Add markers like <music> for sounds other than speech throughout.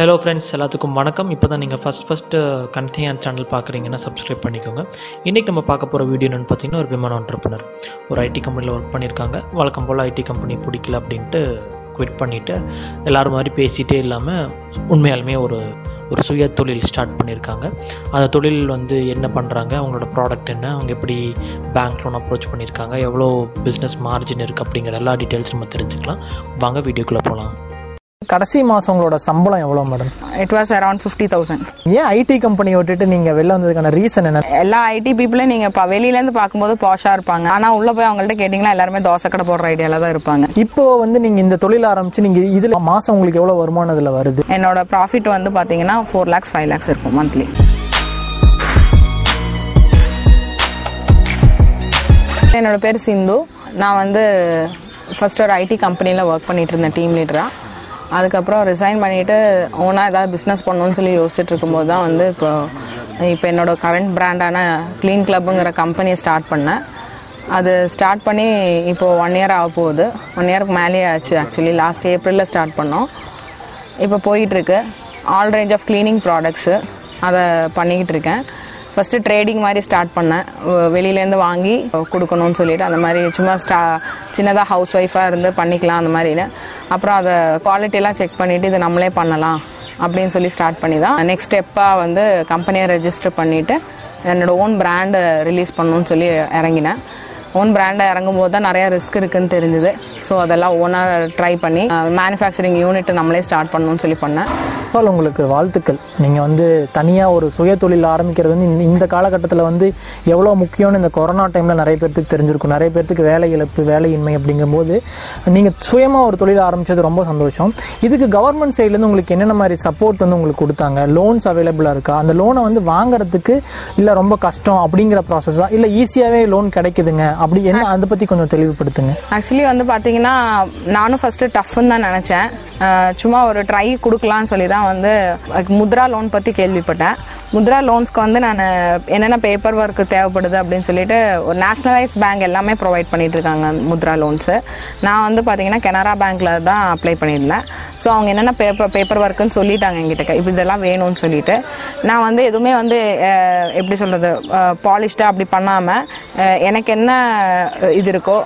Hello friends எல்லாத்துக்கும் வணக்கம். இப்போ தான் நீங்கள் first first container uh, channel பார்க்குறீங்கன்னா சப்ஸ்கிரைப் பண்ணிக்கோங்க. இன்றைக்கி நம்ம பார்க்க போகிற வீடியோ என்னென்னு பார்த்தீங்கன்னா ஒரு விமான ஆண்டர்பனர் ஒரு ஐடி கம்பெனியில் ஒர்க் பண்ணியிருக்காங்க. வழக்கம் போல் ஐடி கம்பெனி பிடிக்கல அப்படின்ட்டு குவிட் பண்ணிவிட்டு எல்லோரும் மாதிரி பேசிகிட்டே இல்லாமல் உண்மையாலுமே ஒரு ஒரு சுய தொழில் ஸ்டார்ட் பண்ணியிருக்காங்க. அந்த தொழில் வந்து என்ன பண்ணுறாங்க அவங்களோட ப்ராடக்ட் என்ன? அவங்க எப்படி பேங்க் லோன் அப்ரோச் பண்ணியிருக்காங்க? எவ்வளோ பிஸ்னஸ் மார்ஜின் இருக்குது அப்படிங்கிற எல்லா டீட்டெயில்ஸ் நம்ம தெரிஞ்சுக்கலாம். வாங்க வீடியோக்குள்ளே போகலாம் கடைசி மாதம் உங்களோட சம்பளம் எவ்வளோ madam it was around fifty thousand ஏன் ஐடி கம்பெனி விட்டுட்டு நீங்கள் வெளில வந்ததுக்கான ரீசன் என்ன? எல்லா ஐடி பீப்புளும் நீங்க இப்போ வெளியிலேருந்து பார்க்கும்போது பாஷா இருப்பாங்க. ஆனா உள்ள போய் அவங்கள்ட்ட கேட்டிங்கன்னா எல்லாருமே தோசை கடை போடுற ஐடியால தான் இருப்பாங்க. இப்போ வந்து நீங்கள் இந்த தொழில் ஆரம்பிச்சு நீங்கள் இதில் மாதம் உங்களுக்கு எவ்வளோ வருமானம் இதில் வருது? என்னோட ப்ராஃபிட் வந்து பாத்தீங்கன்னா ஃபோர் லேக்ஸ் ஃபைவ் லேக்ஸ் இருக்கும் மந்த்லி என்னோட பேர் சிந்து. நான் வந்து ஃபர்ஸ்ட் ஒரு ஐடி கம்பெனியில் ஒர்க் பண்ணிட்டு இருந்தேன் டீம் லீடராக அதுக்கப்புறம் ரிசைன் பண்ணிவிட்டு ஓனாக ஏதாவது பிஸ்னஸ் பண்ணணும்னு சொல்லி யோசிச்சுட்டு இருக்கும்போது தான் வந்து இப்போ இப்போ என்னோட கரண்ட் பிராண்டான க்ளீன் கிளப்புங்கிற கம்பெனியை ஸ்டார்ட் பண்ணேன். அது ஸ்டார்ட் பண்ணி இப்போது ஒன் இயர் ஆக போகுது. ஒன் இயருக்கு மேலேயே ஆச்சு ஆக்சுவலி லாஸ்ட் ஏப்ரலில் ஸ்டார்ட் பண்ணோம். இப்போ போயிட்டுருக்கு all range of cleaning products அதை பண்ணிக்கிட்டு இருக்கேன். ஃபஸ்ட்டு ட்ரேடிங் மாதிரி ஸ்டார்ட் பண்ணேன். வெளியிலேருந்து வாங்கி கொடுக்கணும்னு சொல்லிட்டு அந்த மாதிரி சும்மா ஸ்டா சின்னதாக ஹவுஸ் ஒய்ஃபாக இருந்து பண்ணிக்கலாம் அந்த மாதிரின்னு. அப்புறம் அதை குவாலிட்டியெல்லாம் செக் பண்ணிவிட்டு இதை நம்மளே பண்ணலாம் அப்படின்னு சொல்லி ஸ்டார்ட் பண்ணி தான் நெக்ஸ்ட் ஸ்டெப்பாக வந்து கம்பெனியை ரெஜிஸ்டர் பண்ணிவிட்டு என்னோட ஓன் பிராண்டை ரிலீஸ் பண்ணணும்னு சொல்லி இறங்கினேன். ஓன் பிராண்டை இறங்கும் போது தான் நிறையா ரிஸ்க் இருக்குதுன்னு தெரிஞ்சுது. ஸோ அதெல்லாம் ஓனாக ட்ரை பண்ணி மேனுஃபேக்சரிங் யூனிட் நம்மளே ஸ்டார்ட் பண்ணணும்னு சொல்லி பண்ணேன். பால் உங்களுக்கு வாழ்த்துக்கள். நீங்கள் வந்து தனியாக ஒரு சுய தொழில் ஆரம்பிக்கிறது வந்து இந்த- இந்த காலகட்டத்தில் வந்து எவ்வளோ முக்கியம்னு இந்த கொரோனா டைமில் நிறைய பேர்த்துக்கு தெரிஞ்சிருக்கும். நிறைய பேர்த்துக்கு வேலை இழப்பு வேலையின்மை அப்படிங்கும்போது நீங்கள் சுயமாக ஒரு தொழில் ஆரம்பிச்சது ரொம்ப சந்தோஷம். இதுக்கு கவர்மெண்ட் சைட்லேருந்து உங்களுக்கு என்னென்ன மாதிரி சப்போர்ட் வந்து உங்களுக்கு கொடுத்தாங்க? லோன்ஸ் அவைலபிளாக இருக்கா? அந்த லோனை வந்து வாங்குறதுக்கு இல்லை ரொம்ப கஷ்டம் அப்படிங்கிற ப்ராசஸா இல்லை ஈஸியாகவே லோன் கிடைக்குதுங்க. அப்படி என்ன அதை பற்றி கொஞ்சம் தெளிவுபடுத்துங்க. ஆக்சுவலி வந்து பார்த்தீங்கன்னா நானும் ஃபஸ்ட்டு டஃப்னு தான் நினச்சேன். சும்மா ஒரு ட்ரை கொடுக்கலான்னு சொல்லி தான் வந்து முத்ரா லோன் பற்றி கேள்விப்பட்டேன். முத்ரா லோன்ஸ்க்கு வந்து நான் என்னென்ன பேப்பர் ஒர்க் தேவைப்படுது அப்படின்னு சொல்லிட்டு ஒரு நேஷனலைஸ் பேங்க் எல்லாமே ப்ரொவைட் பண்ணிட்டு இருக்காங்க முத்ரா லோன்ஸு நான் வந்து பார்த்தீங்கன்னா கனரா பேங்க்கில் தான் அப்ளை பண்ணியிருந்தேன். ஸோ அவங்க என்னென்ன பேப்பர் பேப்பர் ஒர்க்குன்னு சொல்லிட்டாங்க என்கிட்ட. இப்போ இதெல்லாம் வேணும்னு சொல்லிட்டு. நான் வந்து எதுவுமே வந்து எப்படி சொல்கிறது பாலிஷ்டாக அப்படி பண்ணாமல் எனக்கு என்ன இது இருக்கோ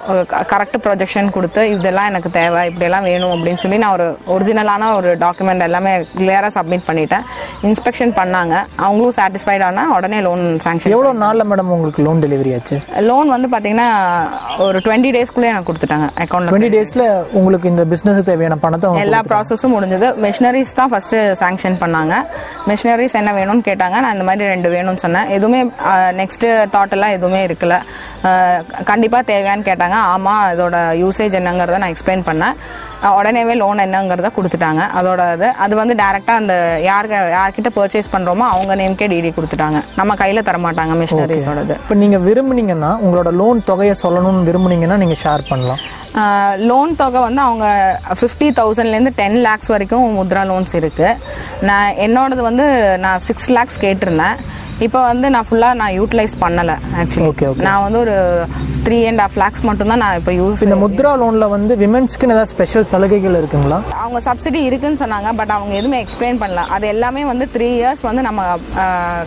கரெக்ட் ப்ரொஜெக்ஷன் கொடுத்து இதெல்லாம் எனக்கு தேவை இப்படியெல்லாம் வேணும் அப்படின்னு சொல்லி நான் ஒரு ஒரிஜினலான ஒரு டாக்குமெண்ட் எல்லாமே கிளியராக சப்மிட் பண்ணிட்டேன். இன்ஸ்பெக்ஷன் பண்ணாங்க. அவங்க அவங்களும் சாட்டிஸ்ஃபைட் ஆனால் உடனே லோன் சாங்ஷன் எவ்வளோ நாளில் மேடம் உங்களுக்கு லோன் டெலிவரி ஆச்சு? லோன் வந்து பார்த்தீங்கன்னா ஒரு டுவெண்ட்டி டேஸ்க்குள்ளே எனக்கு கொடுத்துட்டாங்க அக்கௌண்ட்டில் டுவெண்ட்டி டேஸில் உங்களுக்கு இந்த பிஸ்னஸுக்கு தேவையான பணத்தை எல்லா ப்ராசஸும் முடிஞ்சது. மிஷினரிஸ் தான் ஃபர்ஸ்ட் சாங்ஷன் பண்ணாங்க. மிஷினரிஸ் என்ன வேணும்னு கேட்டாங்க. நான் இந்த மாதிரி ரெண்டு வேணும்னு சொன்னேன். எதுவுமே நெக்ஸ்ட் தாட் எல்லாம் எதுவுமே இருக்கல. அஹ், கண்டிப்பா தேவையான்னு கேட்டாங்க. ஆமா இதோட யூசேஜ் என்னங்கிறத நான் எக்ஸ்பிளைன் பண்ணேன். உடனேவே லோன் என்னங்கிறத கொடுத்துட்டாங்க. அதோட இது அது வந்து டைரக்டா அந்த யாருக்கு யார்கிட்ட பர்ச்சேஸ் பண்றோமோ அவங்க நேம்கே டிடி கொடுத்துட்டாங்க. நம்ம கையில தர மாட்டாங்க மிஷினரிஸோடது இப்போ நீங்கள் விரும்புனீங்கன்னா உங்களோட லோன் தொகையை சொல்லணும்னு விரும்புனீங்கன்னா நீங்கள் ஷேர் பண்ணலாம். லோன் தொகை வந்து அவங்க ஃபிஃப்டி தௌசண்ட்லேருந்து டென் லேக்ஸ் வரைக்கும் முத்ரா லோன்ஸ் இருக்குது நான் என்னோடது வந்து நான் சிக்ஸ் லேக்ஸ் கேட்டிருந்தேன். இப்போ வந்து நான் ஃபுல்லாக நான் யூட்டிலைஸ் பண்ணலை ஆக்சுவலி Okay, okay. நான் வந்து ஒரு த்ரீ அண்ட் ஹாஃப் லேக்ஸ் மட்டும்தான் நான் இப்போ யூஸ் இந்த முத்ரா லோனில் வந்து விமென்ஸ்க்குன்னு ஏதாவது ஸ்பெஷல் சலுகைகள் இருக்குங்களா? அவங்க சப்சிடி இருக்குன்னு சொன்னாங்க பட் அவங்க எதுவுமே எக்ஸ்பிளைன் பண்ணல. அது எல்லாமே வந்து த்ரீ இயர்ஸ் வந்து நம்ம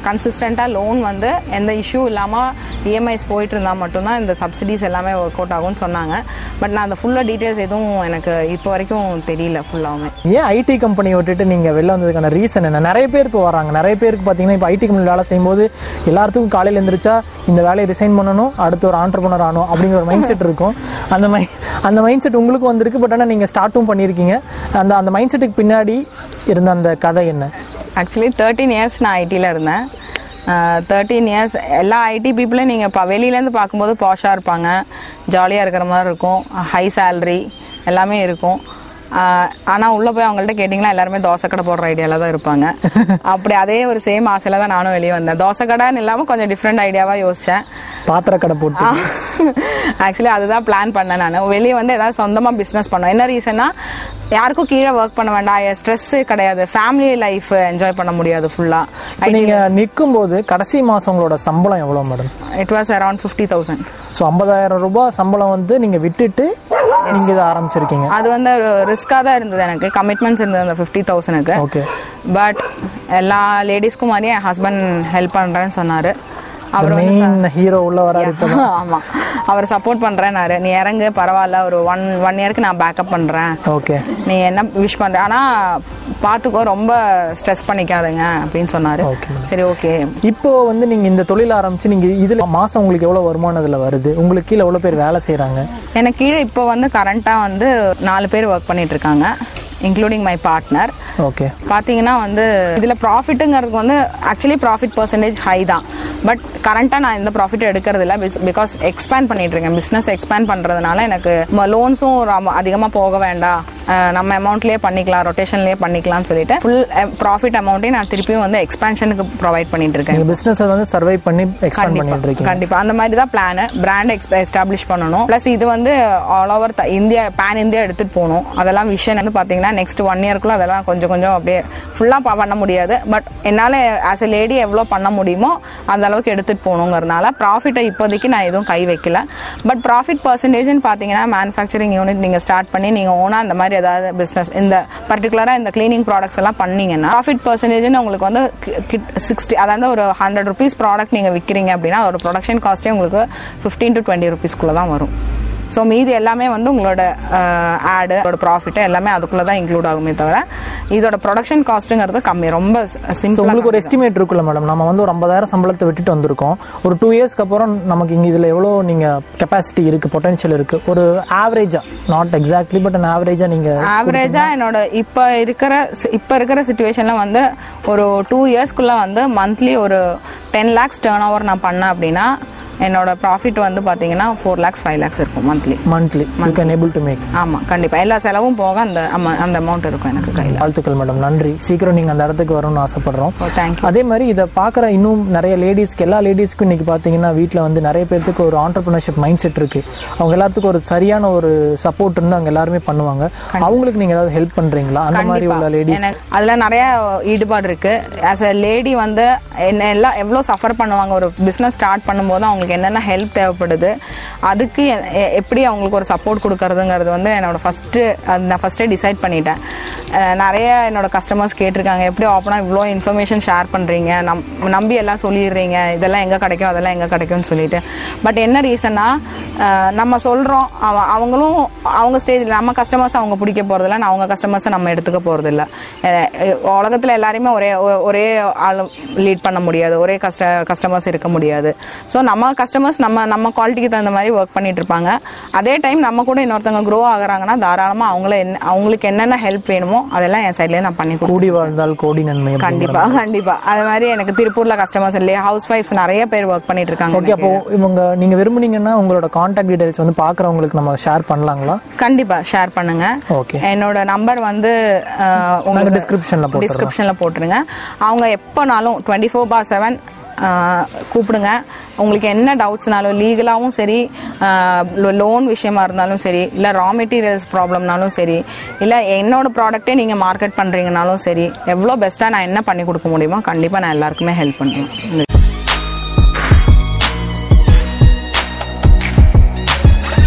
கன்சிஸ்டண்ட்டாக லோன் வந்து எந்த இஷ்யூ இல்லாமல் இஎம்ஐஸ் போயிட்டு இருந்தால் மட்டும்தான் இந்த சப்சிடிஸ் எல்லாமே ஒர்க் அவுட் ஆகும்னு சொன்னாங்க. பட் நான் அந்த ஃபுல்லாக டீட்டெயில்ஸ் எதுவும் எனக்கு இப்போ வரைக்கும் தெரியல ஃபுல்லாகவுமே ஏன் ஐடி கம்பெனி விட்டுட்டு நீங்கள் வெளில வந்ததுக்கான ரீசன் என்ன? நிறைய பேர் இப்போ வராங்க. நிறைய பேருக்கு பார்த்தீங்கன்னா இப்போ ஐடி கம்பெனி வேலை செய்யும்போது எல்லாத்துக்கும் காலையில் எழுந்திரிச்சா இந்த வேலையை ரிசைன் பண்ணணும் அடுத்து ஒரு ஆண்டர்பனர் ஆகணும் அப்படிங்கிற ஒரு மைண்ட் செட் இருக்கும். அந்த மை அந்த மைண்ட் செட் உங்களுக்கு வந்திருக்கு பட் ஆனால் நீங்கள் ஸ்டார்ட்டும் பண்ணியிருக்கீங்க. அந்த அந்த மைண்ட் செட்டுக்கு பின்னாடி இருந்த அந்த கதை என்ன? ஆக்சுவலி தேர்ட்டீன் இயர்ஸ் நான் ஐடியில் இருந்தேன். தேர்ட்டீன் இயர்ஸ் எல்லா ஐடி பீப்புளையும் நீங்கள் இப்போ வெளியிலேருந்து பார்க்கும்போது பாஷாக இருப்பாங்க. ஜாலியாக இருக்கிற மாதிரி இருக்கும். ஹை சேலரி எல்லாமே இருக்கும். ஆனால் உள்ளே போய் அவங்கள்ட்ட கேட்டிங்கன்னா எல்லாருமே தோசை கடை போடுற ஐடியாவில் தான் இருப்பாங்க. <laughs> அப்படி அதே ஒரு சேம் ஆசையில் தான் நானும் வெளியே வந்தேன். தோசை கடைன்னு இல்லாமல் கொஞ்சம் டிஃப்ரெண்ட் ஐடியாவாக யோசித்தேன் பாத்திர கடை போட்டு ஆக்சுவலி அதுதான் பிளான் பண்ணேன் நான். வெளியே வந்து ஏதாவது சொந்தமாக பிஸ்னஸ் பண்ணோம் என்ன ரீசன்னா யாருக்கும் கீழே ஒர்க் பண்ண வேண்டாம். ஸ்ட்ரெஸ்ஸு கிடையாது. ஃபேமிலி லைஃப் என்ஜாய் பண்ண முடியாது ஃபுல்லாக நீங்கள் நிற்கும் போது கடைசி மாதம் உங்களோட சம்பளம் எவ்வளோ madam it was around fifty thousand so ஐம்பதாயிரம் ரூபாய் சம்பளம் வந்து நீங்கள் விட்டுட்டு நீங்கள் இதை ஆரம்பிச்சிருக்கீங்க. அது வந்து ரிஸ்காக தான் இருந்தது எனக்கு. கமிட்மெண்ட்ஸ் இருந்தது அந்த ஃபிஃப்டி தௌசண்ட்க்கு ஓகே பட் எல்லா லேடிஸ்க்கும் மாதிரி என் ஹஸ்பண்ட் ஹெல்ப் பண்ணுறேன்னு சொன்னார். அவர் வந்து ஹீரோ உள்ள வராரு ஆமாம் அவர் சப்போர்ட் பண்ணுறேன்னாரு நீ இறங்கு பரவாயில்ல. ஒரு ஒன் ஒன் இயருக்கு நான் பேக்கப் பண்ணுறேன் ஓகே நீ என்ன விஷ் பண்ற? ஆனா பாத்துக்கோ ரொம்ப ஸ்ட்ரெஸ் பண்ணிக்காதங்க அப்படின்னு சொன்னாரு. சரி ஓகே இப்போ வந்து நீங்க இந்த தொழில் ஆரம்பிச்சு நீங்க இதுல மாசம் உங்களுக்கு எவ்வளவு வருமானம் இதுல வருது? உங்களுக்கு கீழே எவ்வளவு பேர் வேலை செய்றாங்க? எனக்கு கீழே இப்போ வந்து கரண்ட்டாக வந்து நாலு பேர் ஒர்க் பண்ணிட்டு இருக்காங்க. இன்க்ளூடிங் மை பார்ட்னர் ஓகே பார்த்தீங்கன்னா வந்து இதில் ப்ராஃபிட்டுங்கிறதுக்கு வந்து ஆக்சுவலி ப்ராஃபிட் பர்சன்டேஜ் ஹை தான். பட் கரண்ட்டாக நான் இந்த ப்ராஃபிட் எடுக்கிறது இல்லை பிகாஸ் எக்ஸ்பேண்ட் பண்ணிட்டு இருக்கேன். பிஸ்னஸ் எக்ஸ்பேண்ட் பண்ணுறதுனால எனக்கு லோன்ஸும் அதிகமாக போக வேண்டாம். நம்ம அமௌண்ட்லேயே பண்ணிக்கலாம் ரொட்டேஷன்லேயே பண்ணிக்கலாம்னு சொல்லிட்டு ஃபுல் ப்ராஃபிட் அமௌண்ட்டையும் நான் திருப்பியும் வந்து எக்ஸ்பேன்ஷனுக்கு ப்ரொவைட் பண்ணிட்டு இருக்கேன். பிசினஸ் வந்து சர்வை பண்ணி எக்ஸ்பேண்ட் பண்ணிட்டு இருக்கீங்க. கண்டிப்பா. அந்த மாதிரி தான் பிளான் பிராண்ட் எஸ்டாப்ளிஷ் பண்ணணும். ப்ளஸ் இது வந்து all over India pan India எடுத்துட்டு போகணும். அதெல்லாம் விஷயம் வந்து பாத்தீங்கன்னா நெக்ஸ்ட் ஒன் இயர்க்குள்ள அதெல்லாம் கொஞ்சம் கொஞ்சம் அப்படியே ஃபுல்லா பண்ண முடியாது. பட் என்னால ஆஸ் எ லேடி எவ்வளோ பண்ண முடியுமோ அந்த அளவுக்கு எடுத்துட்டு போகணுங்கிறதுனால ப்ராஃபிட்டை இப்போதைக்கு நான் எதுவும் கை வைக்கல. பட் ப்ராஃபிட் பர்சன்டேஜ்னு பார்த்தீங்கன்னா மேனுஃபேக்சரிங் யூனிட் நீங்கள் ஸ்டார்ட் பண்ணி நீங்கள் ஓனா அந்த மாதிரி ஏதாவது பிஸ்னஸ் இந்த பர்டிகுலராக இந்த க்ளீனிங் ப்ராடக்ட்ஸ் எல்லாம் பண்ணீங்கன்னா ப்ராஃபிட் பர்சன்டேஜ்னு உங்களுக்கு வந்து சிக்ஸ்டி அதாவது ஒரு ஹண்ட்ரட் ருபீஸ் ப்ராடக்ட் நீங்கள் விற்கிறீங்க அப்படின்னா அதோட ப்ரொடக்ஷன் காஸ்ட்டே உங்களுக்கு ஃபிஃப்டீன் டு டுவெண்ட்டி ருபீஸ்க்குள்ளே தான் வரும். ஸோ மீதி எல்லாமே வந்து உங்களோட ஆடு அதோட ப்ராஃபிட்டு எல்லாமே அதுக்குள்ளே தான் இன்க்ளூட் ஆகுமே தவிர இதோட ப்ரொடக்ஷன் காஸ்ட்டுங்கிறது கம்மி. ரொம்ப சிம்பிள் உங்களுக்கு ஒரு எஸ்டிமேட் இருக்குல்ல மேடம் நம்ம வந்து ஒரு ஐம்பதாயிரம் சம்பளத்தை விட்டுட்டு வந்திருக்கோம். ஒரு டூ இயர்ஸ்க்கு அப்புறம் நமக்கு இங்கே இதில் எவ்வளோ நீங்கள் கெப்பாசிட்டி இருக்குது பொட்டன்ஷியல் இருக்குது ஒரு ஆவரேஜா நாட் எக்ஸாக்ட்லி பட் அன் ஆவரேஜாக நீங்கள் ஆவரேஜா என்னோட இப்ப இருக்கிற இப்ப இருக்கிற சுச்சுவேஷன்ல வந்து ஒரு டூ இயர்ஸ்க்குள்ள வந்து மந்த்லி ஒரு டென் லேக்ஸ் டேர்ன் ஓவர் நான் பண்ணேன் அப்படின்னா என்னோட ப்ராஃபிட் வந்து பாத்தீங்கன்னா ஃபோர் லேக்ஸ் ஃபைவ் லேக்ஸ் இருக்கும் monthly monthly you can able to make ஆமா கண்டிப்பா. எல்லா செலவும் போக அந்த அந்த அமௌண்ட் இருக்கும் எனக்கு கையில. வாழ்த்துக்கள் மேடம் நன்றி. சீக்கிரம் நீங்கள் அந்த இடத்துக்கு வரணும்னு ஆசைப்படுறோம். ஓ தேங்க்யூ அதே மாதிரி இதை பார்க்குற இன்னும் நிறைய லேடிஸ்க்கு எல்லா லேடிஸ்க்கும் இன்னைக்கு பார்த்தீங்கன்னா வீட்டில் வந்து நிறைய பேர்த்துக்கு ஒரு ஆண்டர்பிரினர்ஷிப் மைண்ட் செட் இருக்கு. அவங்க எல்லாத்துக்கும் ஒரு சரியான ஒரு சப்போர்ட் இருந்து அவங்க எல்லாருமே பண்ணுவாங்க. அவங்களுக்கு நீங்கள் ஏதாவது ஹெல்ப் பண்ணுறீங்களா அந்த மாதிரி உள்ள லேடிஸ் அதுல நிறைய ஈடுபாடு இருக்கு. ஆஸ் அ லேடி வந்து என்ன எல்லாம் எவ்வளோ சஃபர் பண்ணுவாங்க ஒரு பிஸ்னஸ் ஸ்டார்ட் பண்ணும்போது அவங்களுக்கு என்னென்ன ஹெல்ப் தேவைப்படுது அதுக்கு எப்படி அவங்களுக்கு ஒரு சப்போர்ட் கொடுக்கறதுங்கிறது வந்து என்னோட ஃபர்ஸ்ட் நான் ஃபஸ்ட்டே டிசைட் பண்ணிட்டேன். நிறைய என்னோட கஸ்டமர்ஸ் கேட்டிருக்காங்க எப்படி ஓப்பனாக இவ்வளோ இன்ஃபர்மேஷன் ஷேர் பண்ணுறீங்க நம் நம்பி எல்லாம் சொல்லிடுறீங்க. இதெல்லாம் எங்கே கிடைக்கும்? அதெல்லாம் எங்கே கிடைக்கும்னு சொல்லிட்டு. பட் என்ன ரீசன்னா நம்ம சொல்கிறோம் அவங்களும் அவங்க ஸ்டேஜில் நம்ம கஸ்டமர்ஸ் அவங்க பிடிக்க போகிறதில்ல நான் அவங்க கஸ்டமர்ஸை நம்ம எடுத்துக்க போகிறதில்ல உலகத்தில் எல்லாரையுமே ஒரே ஒ- ஒரே ஆள் லீட் பண்ண முடியாது. ஒரே கஸ்ட கஸ்டமர்ஸ் இருக்க முடியாது. ஸோ நம்ம கஸ்டமர்ஸ் நம்ம நம்ம குவாலிட்டிக்கு தகுந்த மாதிரி ஒர்க் பண்ணிட்டு இருப்பாங்க. அதே டைம் நம்ம கூட இன்னொருத்தவங்க க்ரோ ஆகுறாங்கன்னா தாராளமாக அவங்கள என்ன அவங்களுக்கு என்னென்ன ஹெல்ப் வேணுமோ அதெல்லாம் என் சைட்லேயே நான் பண்ணி கூடி வாழ்ந்தால் கோடி நன்மை கண்டிப்பா கண்டிப்பா. அது மாதிரி எனக்கு திருப்பூர்ல கஸ்டமர்ஸ் இல்லையா? ஹவுஸ் ஒய்ஃப்ஸ் நிறைய பேர் ஒர்க் பண்ணிட்டு இருக்காங்க ஓகே அப்போ இவங்க நீங்க விரும்புனீங்கன்னா உங்களோட காண்டாக்ட் டீடைல்ஸ் வந்து பாக்குறவங்களுக்கு நம்ம ஷேர் பண்ணலாங்களா? கண்டிப்பா ஷேர் பண்ணுங்க. ஓகே என்னோட நம்பர் வந்து உங்களுக்கு டிஸ்கிரிப்ஷன்ல டிஸ்கிரிப்ஷன்ல போட்டுருங்க. அவங்க எப்போனாலும் டுவெண்ட்டி ஃபோர் பார் செவன் கூப்பிடுங்க. உங்களுக்கு என்ன டவுட்ஸ்னாலும் லீகலாகவும் சரி லோன் விஷயமா இருந்தாலும் சரி இல்லை ரா மெட்டீரியல்ஸ் ப்ராப்ளம்னாலும் சரி இல்லை என்னோட ப்ராடக்ட்டே நீங்கள் மார்க்கெட் பண்ணுறீங்கனாலும் சரி எவ்வளோ பெஸ்ட்டாக நான் என்ன பண்ணி கொடுக்க முடியுமோ கண்டிப்பாக நான் எல்லாருக்குமே ஹெல்ப் பண்ணுவேன்